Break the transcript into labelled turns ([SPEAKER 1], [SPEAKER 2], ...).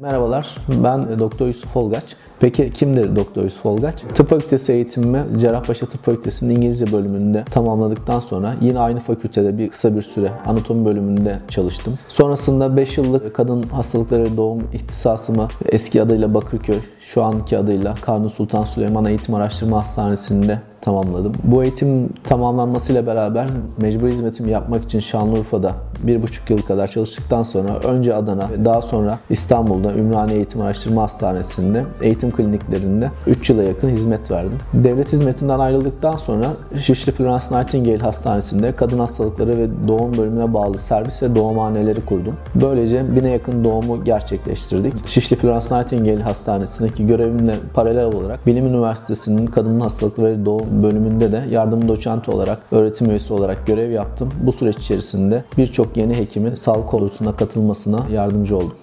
[SPEAKER 1] Merhabalar, ben Doktor Yusuf Olgaç. Peki kimdir Doktor Yusuf Olgaç? Tıp Fakültesi eğitimimi Cerrahpaşa Tıp Fakültesi'nin İngilizce bölümünde tamamladıktan sonra yine aynı fakültede bir kısa bir süre anatomi bölümünde çalıştım. Sonrasında 5 yıllık kadın hastalıkları ve doğum ihtisasımı eski adıyla Bakırköy, şu anki adıyla Kanuni Sultan Süleyman Eğitim Araştırma Hastanesi'nde tamamladım. Bu eğitim tamamlanmasıyla beraber mecbur hizmetimi yapmak için Şanlıurfa'da bir buçuk yıl kadar çalıştıktan sonra önce Adana daha sonra İstanbul'da Ümraniye Eğitim Araştırma Hastanesi'nde eğitim kliniklerinde 3 yıla yakın hizmet verdim. Devlet hizmetinden ayrıldıktan sonra Şişli Florence Nightingale Hastanesi'nde kadın hastalıkları ve doğum bölümüne bağlı servis ve doğumhaneleri kurdum. Böylece bine yakın doğumu gerçekleştirdik. Şişli Florence Nightingale Hastanesi'ndeki görevimle paralel olarak Bilim Üniversitesi'nin kadın hastalıkları ve doğum bölümünde de yardım doçent olarak, öğretim üyesi olarak görev yaptım. Bu süreç içerisinde birçok yeni hekimin sağlık konusuna katılmasına yardımcı oldum.